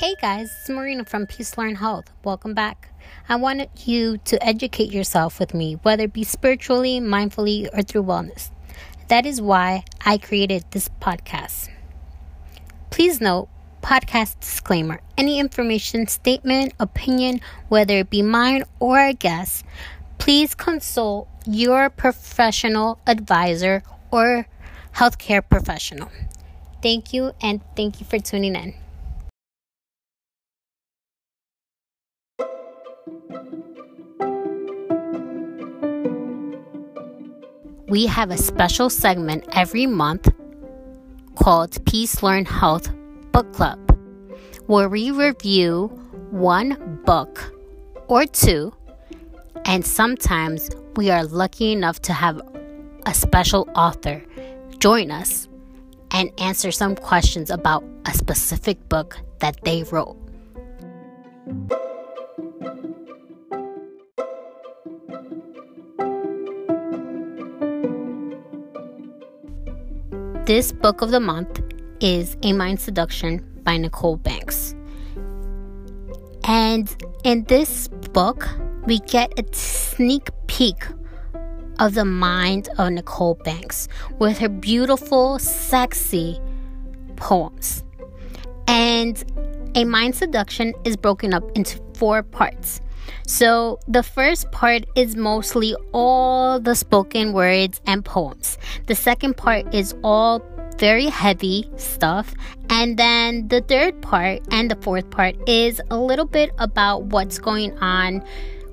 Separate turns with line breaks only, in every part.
Hey guys, it's Marina from Peace Learn Health. Welcome back. I wanted you to educate yourself with me, whether it be spiritually, mindfully, or through wellness. That is why I created this podcast. Please note, podcast disclaimer any information, statement, opinion, whether it be mine or a guest, please consult your professional advisor or healthcare professional. Thank you, and thank you for tuning in. We have a special segment every month called Peace Learn Health Book Club, where we review one book or two, and sometimes we are lucky enough to have a special author join us and answer some questions about a specific book that they wrote. This book of the month is A Mind Seduction by Nicole Banks. And in this book, we get a sneak peek of the mind of Nicole Banks with her beautiful, sexy poems. And A Mind Seduction is broken up into four parts. So, the first part is mostly all the spoken words and poems. The second part is all very heavy stuff. And then the third part and the fourth part is a little bit about what's going on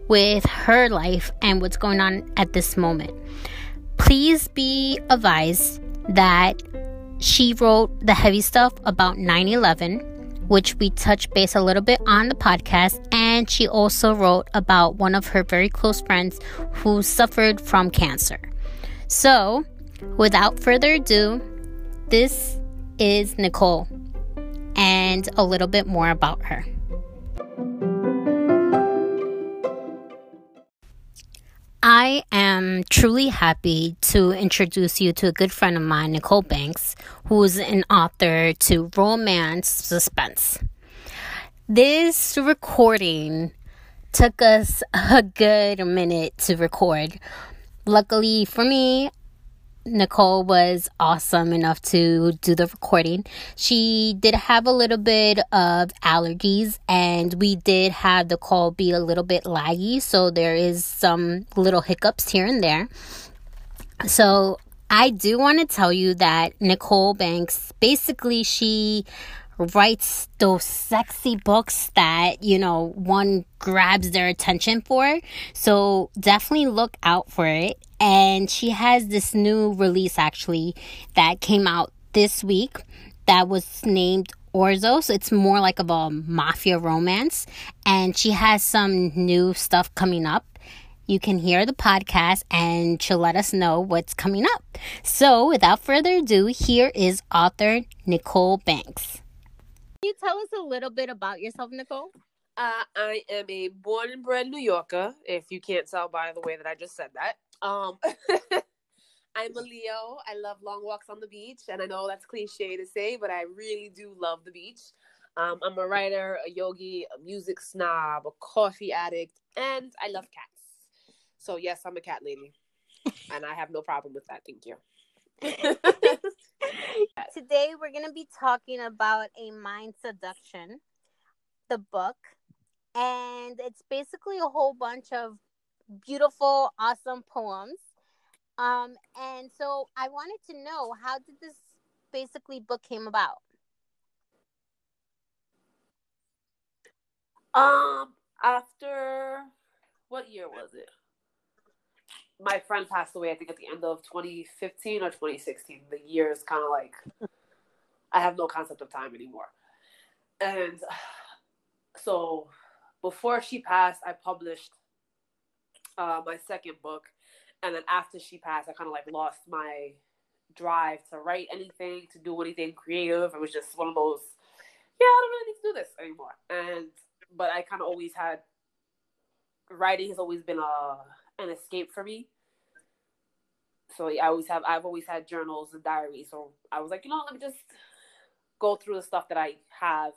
with her life and what's going on at this moment. Please be advised that she wrote the heavy stuff about 9 11 which we touched base a little bit on the podcast. And she also wrote about one of her very close friends who suffered from cancer. So, without further ado, this is Nicole and a little bit more about her. I am truly happy to introduce you to a good friend of mine, Nicole Banks, who's an author to romance suspense. This recording took us a good minute to record. Luckily for me, Nicole was awesome enough to do the recording. She did have a little bit of allergies, and we did have the call be a little bit laggy, so there is some little hiccups here and there. So, I do want to tell you that Nicole Banks basically she writes those sexy books that, you know, one grabs their attention for. So definitely look out for it. And she has this new release actually that came out this week that was named Orso. So it's more like of a mafia romance. And she has some new stuff coming up. You can hear the podcast and she'll let us know what's coming up. So without further ado, here is author Nicole Banks. Can you tell us a little bit about yourself, Nicole?
Uh, I am a born and bred New Yorker, if you can't tell by the way that I just said that. Um, I'm a Leo. I love long walks on the beach, and I know that's cliche to say, but I really do love the beach. Um, I'm a writer, a yogi, a music snob, a coffee addict, and I love cats. So, yes, I'm a cat lady, and I have no problem with that. Thank you.
Today we're going to be talking about a mind seduction, the book, and it's basically a whole bunch of beautiful, awesome poems. Um, and so I wanted to know how did this basically book came about?
Um, after what year was it? my friend passed away, I think at the end of 2015 or 2016. The year is kind of like, I have no concept of time anymore. And so before she passed, I published uh, my second book. And then after she passed, I kind of like lost my drive to write anything, to do anything creative. It was just one of those, yeah, I don't really need to do this anymore. And, but I kind of always had, writing has always been a, an escape for me. So I always have I've always had journals and diaries. So I was like, you know, let me just go through the stuff that I have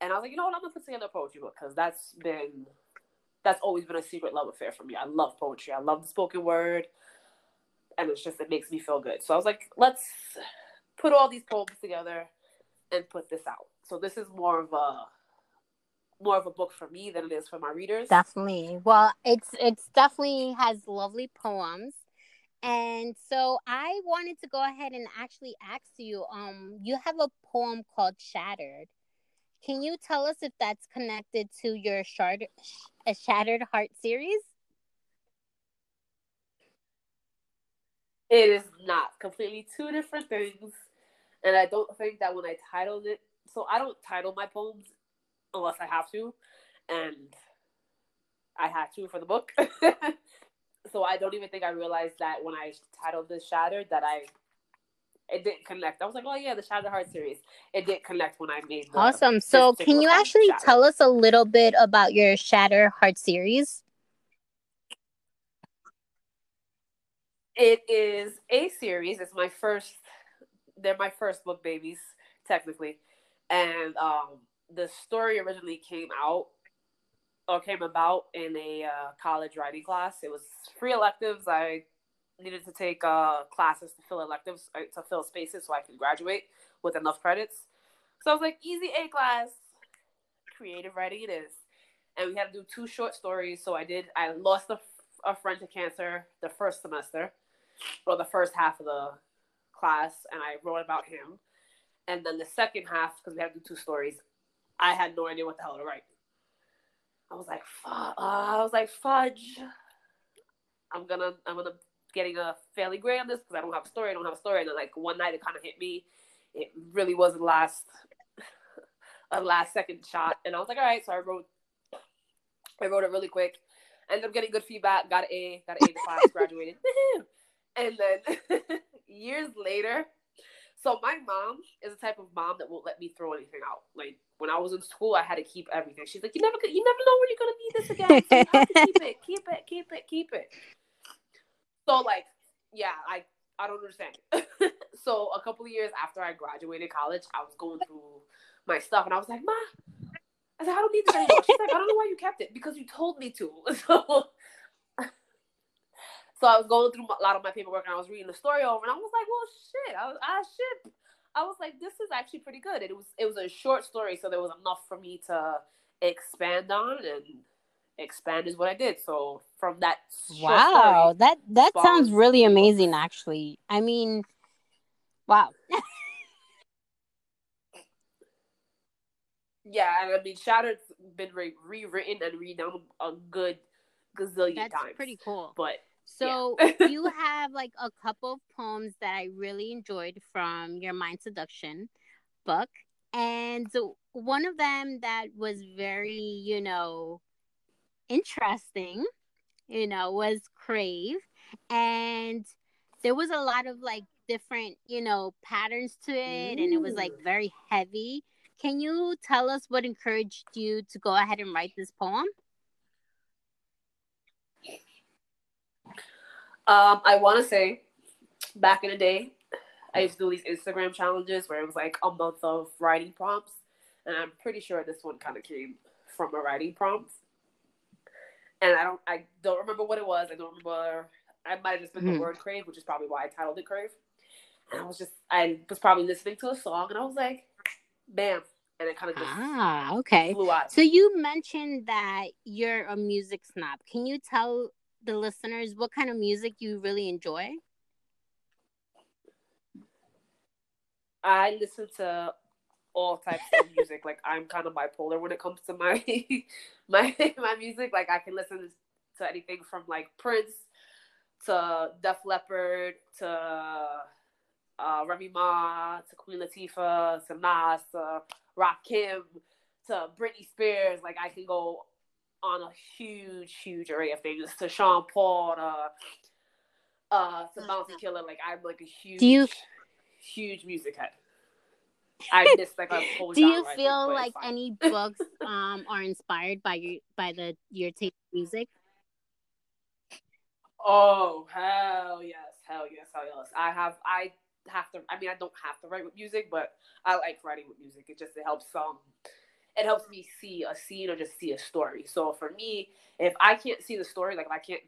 And I was like, you know what, I'm gonna put together a poetry book because that's been that's always been a secret love affair for me. I love poetry. I love the spoken word. And it's just it makes me feel good. So I was like, let's put all these poems together and put this out. So this is more of a more of a book for me than it is for my readers.
Definitely. Well, it's it's definitely has lovely poems. And so I wanted to go ahead and actually ask you um you have a poem called Shattered. Can you tell us if that's connected to your shattered, a Shattered Heart series?
It is not completely two different things. And I don't think that when I titled it, so I don't title my poems unless I have to, and I had to for the book. so I don't even think I realized that when I titled this Shattered that I it didn't connect. I was like, oh yeah, the Shattered Heart series. It didn't connect when I made. The,
awesome. So can you actually Shattered. tell us a little bit about your Shattered Heart series?
It is a series. It's my first. They're my first book babies, technically, and um, the story originally came out or came about in a uh, college writing class. It was free electives. I needed to take uh, classes to fill electives uh, to fill spaces so I can graduate with enough credits. So I was like, easy A class, creative writing it is. And we had to do two short stories. So I did. I lost a, a friend to cancer the first semester, or the first half of the class, and I wrote about him. And then the second half, because we had to do two stories, I had no idea what the hell to write. I was like, uh, I was like, fudge. I'm gonna, I'm gonna getting a fairly great on this because I don't have a story. I don't have a story. And then like one night, it kind of hit me. It really was the last, a last second shot, and I was like, all right. So I wrote, I wrote it really quick. Ended up getting good feedback. Got an A. Got an A in the class. Graduated. and then years later, so my mom is the type of mom that won't let me throw anything out. Like when I was in school, I had to keep everything. She's like, you never, you never know when you're gonna need this again. So you have to keep it, keep it, keep it, keep it. So like, yeah, I I don't understand. so a couple of years after I graduated college, I was going through my stuff, and I was like, Ma, I said, I don't need this anymore. She's like, I don't know why you kept it because you told me to. So. So I was going through a lot of my paperwork and I was reading the story over and I was like, well, shit, I was, I shit, I was like, this is actually pretty good. It was it was a short story, so there was enough for me to expand on, and expand is what I did. So from that,
wow, story, that that sounds really amazing. Actually, I mean, wow.
yeah, and I mean, Shattered's been re- rewritten and redone a good gazillion
That's
times.
pretty cool.
But
so you have like a couple of poems that I really enjoyed from your Mind Seduction book. And one of them that was very, you know, interesting, you know, was Crave. And there was a lot of like different, you know, patterns to it. Ooh. And it was like very heavy. Can you tell us what encouraged you to go ahead and write this poem?
Um, I want to say, back in the day, I used to do these Instagram challenges where it was like a month of writing prompts, and I'm pretty sure this one kind of came from a writing prompt. And I don't, I don't remember what it was. I don't remember. I might have just been mm-hmm. the word crave, which is probably why I titled it crave. And I was just, I was probably listening to a song, and I was like, bam, and it kind of just
ah okay. So you mentioned that you're a music snob. Can you tell the listeners what kind of music you really enjoy?
I listen to all types of music. Like I'm kind of bipolar when it comes to my my my music. Like I can listen to anything from like Prince to Def Leppard to uh, Remy Ma to Queen Latifah to Nas to Rakim to Britney Spears. Like I can go on a huge, huge array of things to Sean Paul to uh to Bounty Killer. Like I'm like a huge you... huge music head. I miss like a whole
Do you feel like any books um are inspired by your by the your taste music?
Oh hell yes, hell yes, hell yes. I have I have to I mean I don't have to write with music, but I like writing with music. It just it helps um it helps me see a scene or just see a story. So for me, if I can't see the story, like if I can't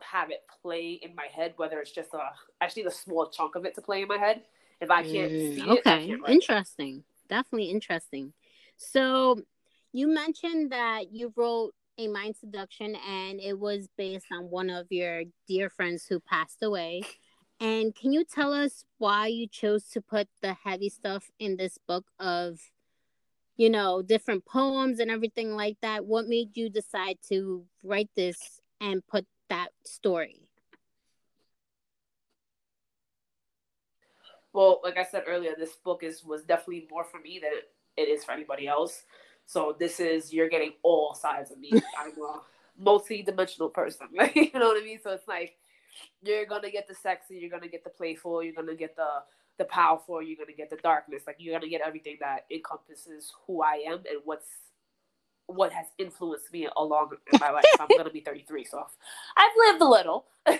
have it play in my head, whether it's just a actually the small chunk of it to play in my head, if I can't mm, see it,
okay, interesting, definitely interesting. So you mentioned that you wrote a mind seduction and it was based on one of your dear friends who passed away. And can you tell us why you chose to put the heavy stuff in this book of, you know, different poems and everything like that? What made you decide to write this and put that story?
Well, like I said earlier, this book is was definitely more for me than it is for anybody else. So this is you're getting all sides of me. I'm a multi-dimensional person. you know what I mean? So it's like you're gonna get the sexy, you're gonna get the playful, you're gonna get the the powerful, you're gonna get the darkness. Like you're gonna get everything that encompasses who I am and what's what has influenced me along in my life. I'm gonna be 33, so I've lived a little. got a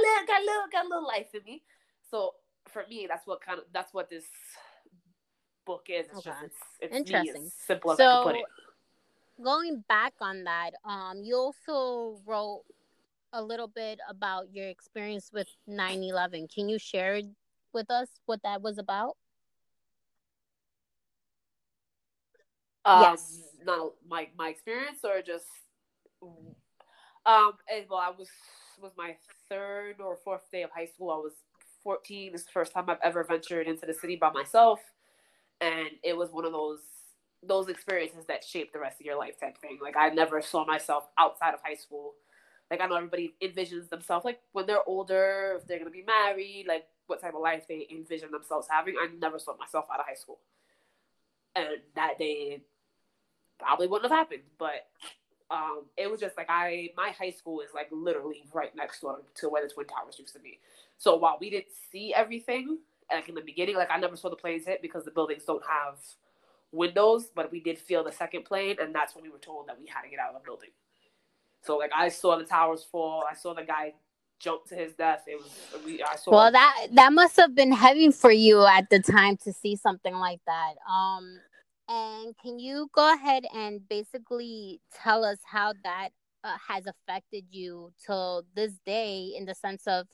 little, got a little, got a little life in me. So for me, that's what kind of that's what this book is. It's okay. just it's, it's interesting. simple as so, I can put it.
Going back on that, um, you also wrote a little bit about your experience with 9-11 can you share with us what that was about
um, yes not my my experience or just um well i was was my third or fourth day of high school i was 14 This is the first time i've ever ventured into the city by myself and it was one of those those experiences that shape the rest of your life type thing like i never saw myself outside of high school like I know everybody envisions themselves like when they're older, if they're gonna be married, like what type of life they envision themselves having. I never saw myself out of high school, and that day probably wouldn't have happened. But um, it was just like I my high school is like literally right next door to where the Twin Towers used to be. So while we didn't see everything, like in the beginning, like I never saw the planes hit because the buildings don't have windows, but we did feel the second plane, and that's when we were told that we had to get out of the building. So like I saw the towers fall. I saw the guy jump to his death. It was I saw.
Well, that that must have been heavy for you at the time to see something like that. Um, and can you go ahead and basically tell us how that uh, has affected you till this day, in the sense of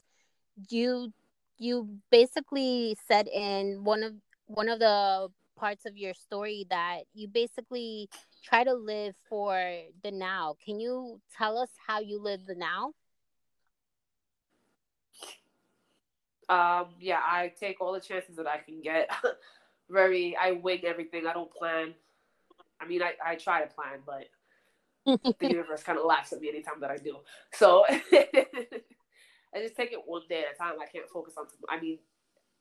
you you basically said in one of one of the parts of your story that you basically try to live for the now. Can you tell us how you live the now?
Um, yeah, I take all the chances that I can get. Very, I wing everything. I don't plan. I mean, I, I try to plan, but the universe kind of laughs at me anytime that I do. So I just take it one day at a time. I can't focus on. I mean,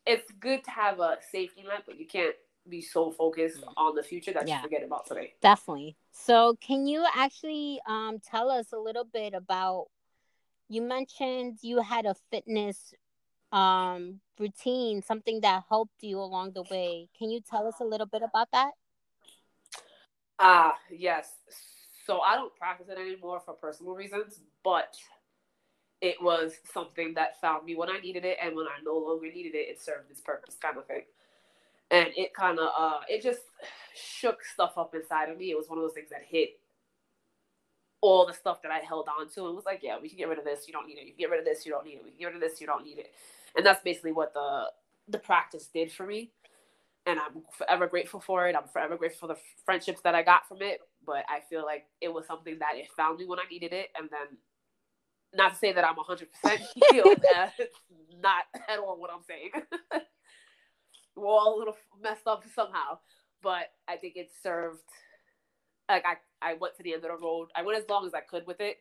it's good to have a safety net, but you can't be so focused on the future that yeah. you forget about today.
Definitely. So, can you actually um, tell us a little bit about? You mentioned you had a fitness um, routine, something that helped you along the way. Can you tell us a little bit about that?
Ah, uh, yes. So I don't practice it anymore for personal reasons, but it was something that found me when I needed it, and when I no longer needed it, it served its purpose, kind of thing. And it kind of uh it just shook stuff up inside of me. It was one of those things that hit all the stuff that i held on to and was like yeah we can get rid of this. You don't need it. You can get rid of this. You don't need it. We can get rid of this. You don't need it and that's basically what the the practice did for me. And i'm forever grateful for it. I'm forever grateful for the friendships that i got from it. But i feel like it was something that it found me when i needed it. And then not to say that i'm 100% healed uh, not at all what i'm saying. We're all a little messed up somehow, but I think it served. Like I, I went to the end of the road. I went as long as I could with it,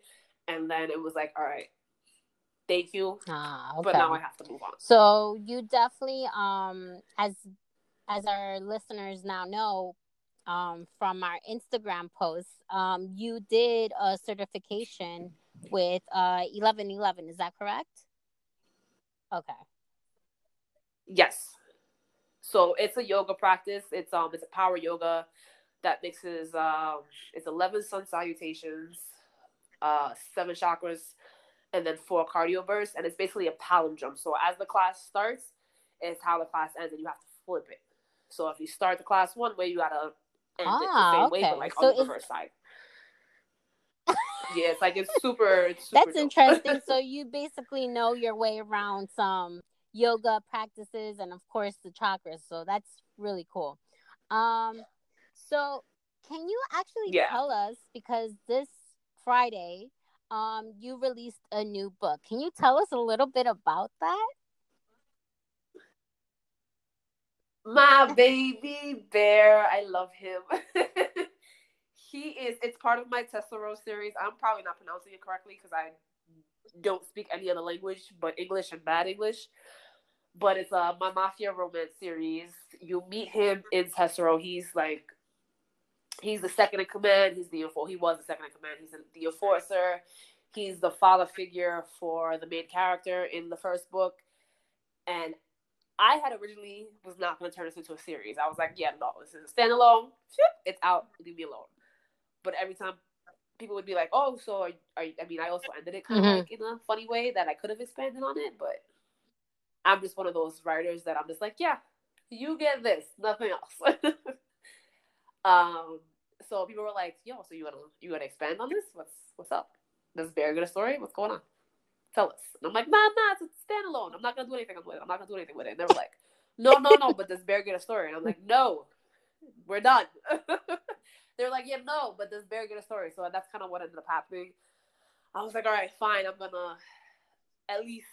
and then it was like, all right, thank you. Ah, okay. But now I have to move on.
So you definitely, um, as as our listeners now know, um, from our Instagram posts, um, you did a certification with uh eleven eleven. Is that correct? Okay.
Yes. So it's a yoga practice. It's um it's a power yoga that mixes um it's eleven sun salutations, uh seven chakras, and then four cardio bursts, and it's basically a palindrome. So as the class starts, it's how the class ends, and you have to flip it. So if you start the class one way, you gotta and
Ah,
it the same
okay.
way, but like
So
on the reverse side. yeah, it's like it's super. It's super
That's
dope.
interesting. so you basically know your way around some yoga practices and of course the chakras. So that's really cool. Um so can you actually
Yeah.
tell us because this Friday um you released a new book. Can you tell us a little bit about that?
My baby bear, I love him. he is. It's part of my Tessero series. I'm probably not pronouncing it correctly because I don't speak any other language but English and bad English. But it's uh, my mafia romance series. You meet him in Tessero. He's like, he's the second in command. He's the he was the second in command. He's the enforcer. He's the father figure for the main character in the first book, and I had originally was not going to turn this into a series. I was like, yeah, no, this is a standalone. It's out. Leave me alone. But every time people would be like, oh, so are, are I mean, I also ended it kind of
Mhm.
like in a funny way that I could have expanded on it, but I'm just one of those writers that I'm just like, yeah, you get this, nothing else. um, so people were like, yo, so you gonna you gonna expand on this? What's what's up? Bear get a story? What's going on? Tell us. And I'm like, nah, nah, it's a standalone. I'm not gonna do anything with it. I'm not gonna do anything with it. And they were like, no, no, no, but Bear get a story? And I'm like, no, we're done. They're like, yeah, no, but Bear get a story? So that's kind of what ended up happening. I was like, all right, fine. I'm gonna at least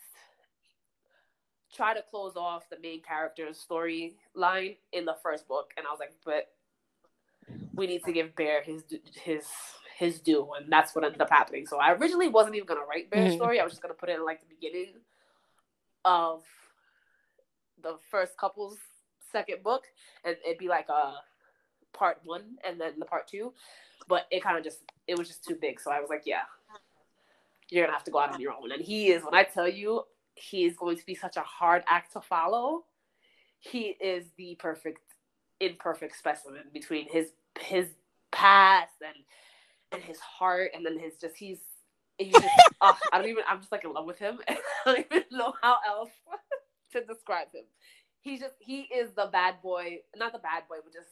try to close off the main character's storyline in the first book. And I was like, but we need to give Bear his his his due, and that's what ended up happening. So I originally wasn't even gonna write Bear's
Mhm.
story. I was just gonna put it in like the beginning of the first couple's second book, and it'd be like a part one and then the part two. But it kind of just it was just too big, so I was like, yeah, you're gonna have to go out on your own. And he is when I tell you he is going to be such a hard act to follow. He is the perfect imperfect specimen between his his past and and his heart and then his just he's he's just oh, I don't even I'm just like in love with him. I don't even know how else to describe him. He's just he is the bad boy, not the bad boy, but just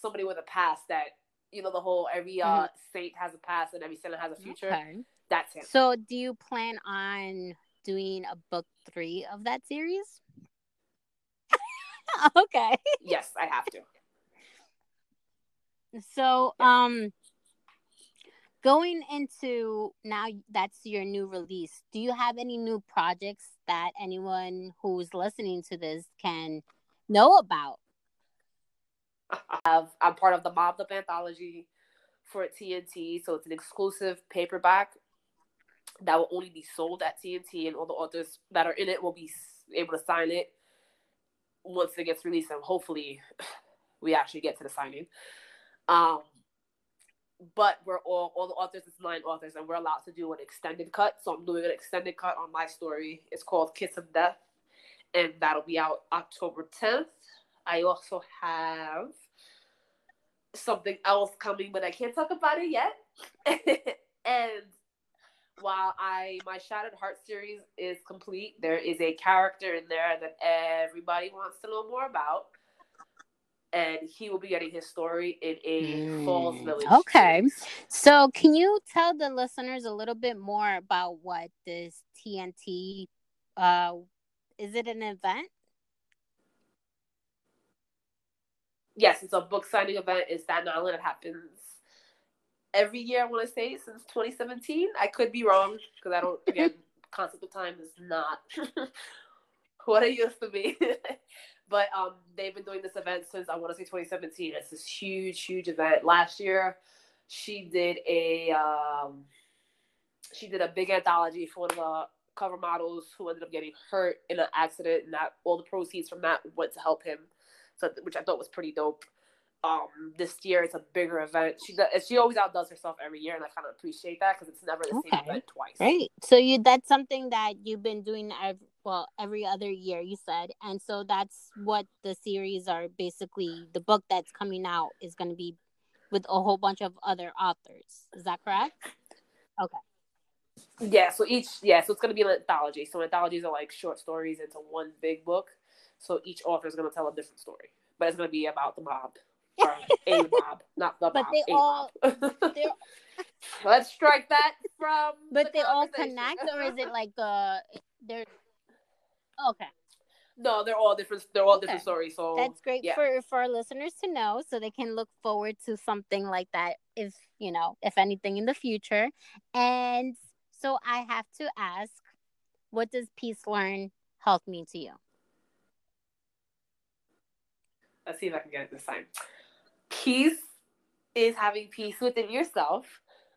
somebody with a past that you know the whole every uh saint has a past and every sinner has a future.
Okay.
That's him.
So do you plan on doing a book 3 of that series? okay.
Yes, I have to.
So, um, going into now that's your new release. Do you have any new projects that anyone who's listening to this can know about?
have I'm part of the Mobbed Up anthology for TNT, so it's an exclusive paperback that will only be sold at TNT, and all the authors that are in it will be able to sign it once it gets released, and hopefully we actually get to the signing. Um, but we're all all the authors, it's nine authors, and we're allowed to do an extended cut. So I'm doing an extended cut on my story. It's called Kiss of Death, and that'll be out October 10th. I also have something else coming, but I can't talk about it yet. and while I my Shattered Heart series is complete, there is a character in there that everybody wants to know more about. And he will be getting his story in a Falls
Mm,
Village.
okay. So, can you tell the listeners a little bit more about what this TNT uh is it an event?
Yes, it's a book signing event in Staten Island. It happens every year, I want to say, since 2017. I could be wrong because I don't, again, concept of time is not what it used to be. but um, they've been doing this event since I want to say 2017. It's this huge, huge event. Last year, she did a um, she did a big anthology for one of the cover models who ended up getting hurt in an accident, and that all the proceeds from that went to help him. So, which I thought was pretty dope. Um, this year it's a bigger event. She does, she always outdoes herself every year, and I kind of appreciate that because it's never the same event twice.
Right. So you that's something that you've been doing well every other year you said. And so that's what the series are basically the book that's coming out is going to be with a whole bunch of other authors. Is that correct? Okay.
Yeah, so each yeah, so it's gonna be an anthology. So anthologies are like short stories into one big book. So each author is gonna tell a different story, but it's gonna be about the mob. or a mob, not the
But
mob.
they
a
all-
mob. Let's strike that from.
But
the
they all connect, or is it like uh, they're okay?
No, they're all different. They're all different stories. So
That's great
yeah.
for for our listeners to know, so they can look forward to something like that, if you know, if anything in the future. And so I have to ask, what does peace learn health mean to you?
Let's see if I can get it this time. Peace is having peace within yourself.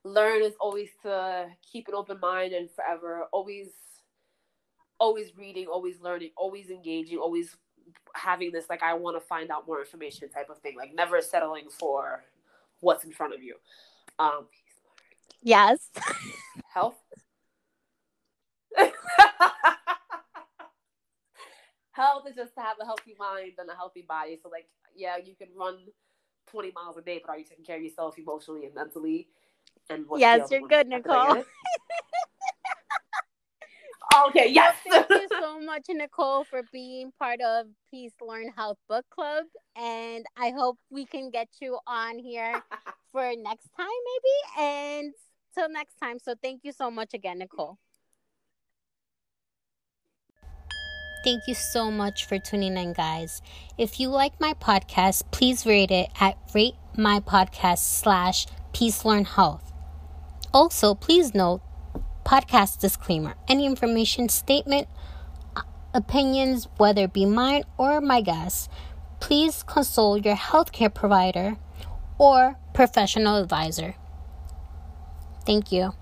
Learn is always to keep an open mind and forever always always reading, always learning, always engaging, always having this like I want to find out more information type of thing. Like never settling for what's in front of you. Um
Yes.
health. health is just to have a healthy mind and a healthy body. So, like, yeah, you can run 20 miles a day, but are you taking care of yourself emotionally and mentally? And what's
Yes, you're good, Nicole.
get it? okay, yes.
Thank you so much, Nicole, for being part of Peace Learn Health Book Club. And I hope we can get you on here for next time, maybe. And till next time. So thank you so much again, Nicole. Thank you so much for tuning in, guys. If you like my podcast, please rate it at rate my podcast slash peace learn health. Also, please note podcast disclaimer any information, statement, uh, opinions, whether it be mine or my guests, please consult your healthcare provider or professional advisor. Thank you.